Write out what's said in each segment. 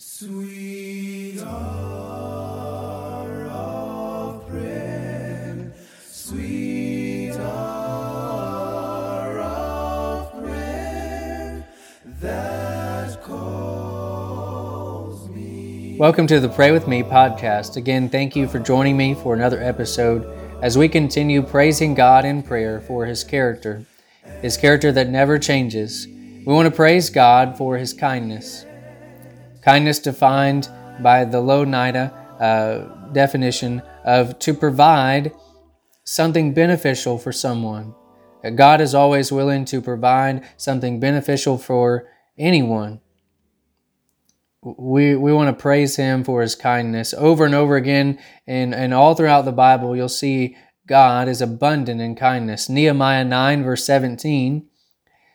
Sweet hour of prayer, sweet hour of prayer that calls me. Welcome to the Pray With Me podcast. Again, thank you for joining me for another episode as we continue praising God in prayer for His character, His character that never changes. We want to praise God for His kindness. Kindness defined by the Louw-Nida uh, definition of to provide something beneficial for someone. God is always willing to provide something beneficial for anyone. We, we want to praise him for his kindness. Over and over again, and, and all throughout the Bible, you'll see God is abundant in kindness. Nehemiah 9, verse 17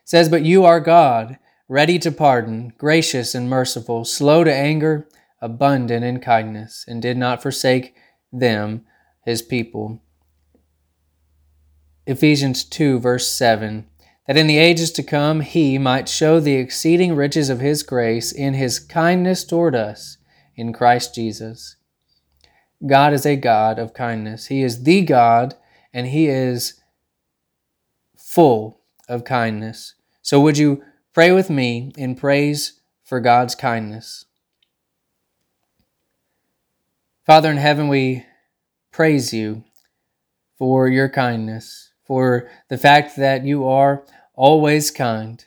says, But you are God, ready to pardon, gracious and merciful, slow to anger, abundant in kindness, and did not forsake them, his people. Ephesians 2, verse 7 that in the ages to come he might show the exceeding riches of his grace in his kindness toward us in Christ Jesus. God is a God of kindness. He is the God, and he is full of kindness. So, would you Pray with me in praise for God's kindness. Father in heaven, we praise you for your kindness, for the fact that you are always kind,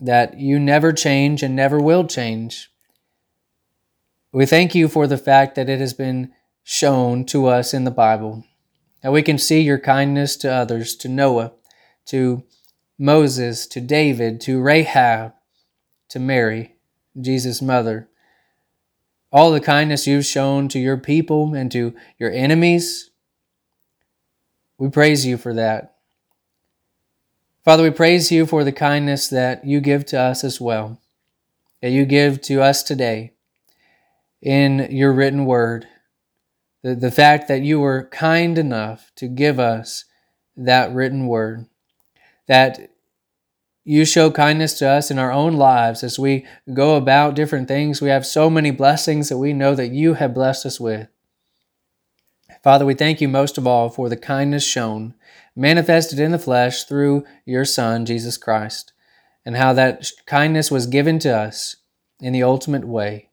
that you never change and never will change. We thank you for the fact that it has been shown to us in the Bible, that we can see your kindness to others, to Noah, to Moses to David to Rahab to Mary, Jesus' mother. All the kindness you've shown to your people and to your enemies, we praise you for that. Father, we praise you for the kindness that you give to us as well, that you give to us today in your written word. The, the fact that you were kind enough to give us that written word that you show kindness to us in our own lives as we go about different things. We have so many blessings that we know that you have blessed us with. Father, we thank you most of all for the kindness shown, manifested in the flesh through your Son, Jesus Christ, and how that kindness was given to us in the ultimate way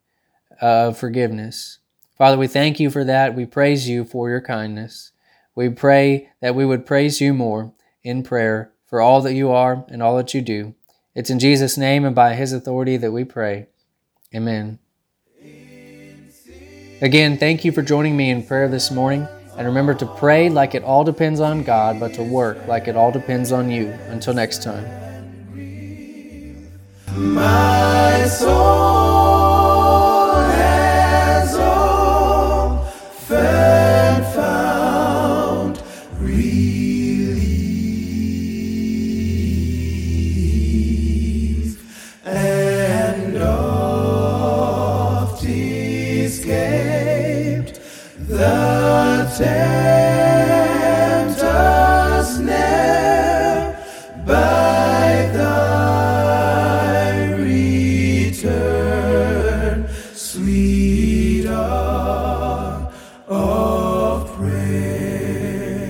of forgiveness. Father, we thank you for that. We praise you for your kindness. We pray that we would praise you more in prayer for all that you are and all that you do. It's in Jesus' name and by his authority that we pray. Amen. Again, thank you for joining me in prayer this morning. And remember to pray like it all depends on God, but to work like it all depends on you. Until next time.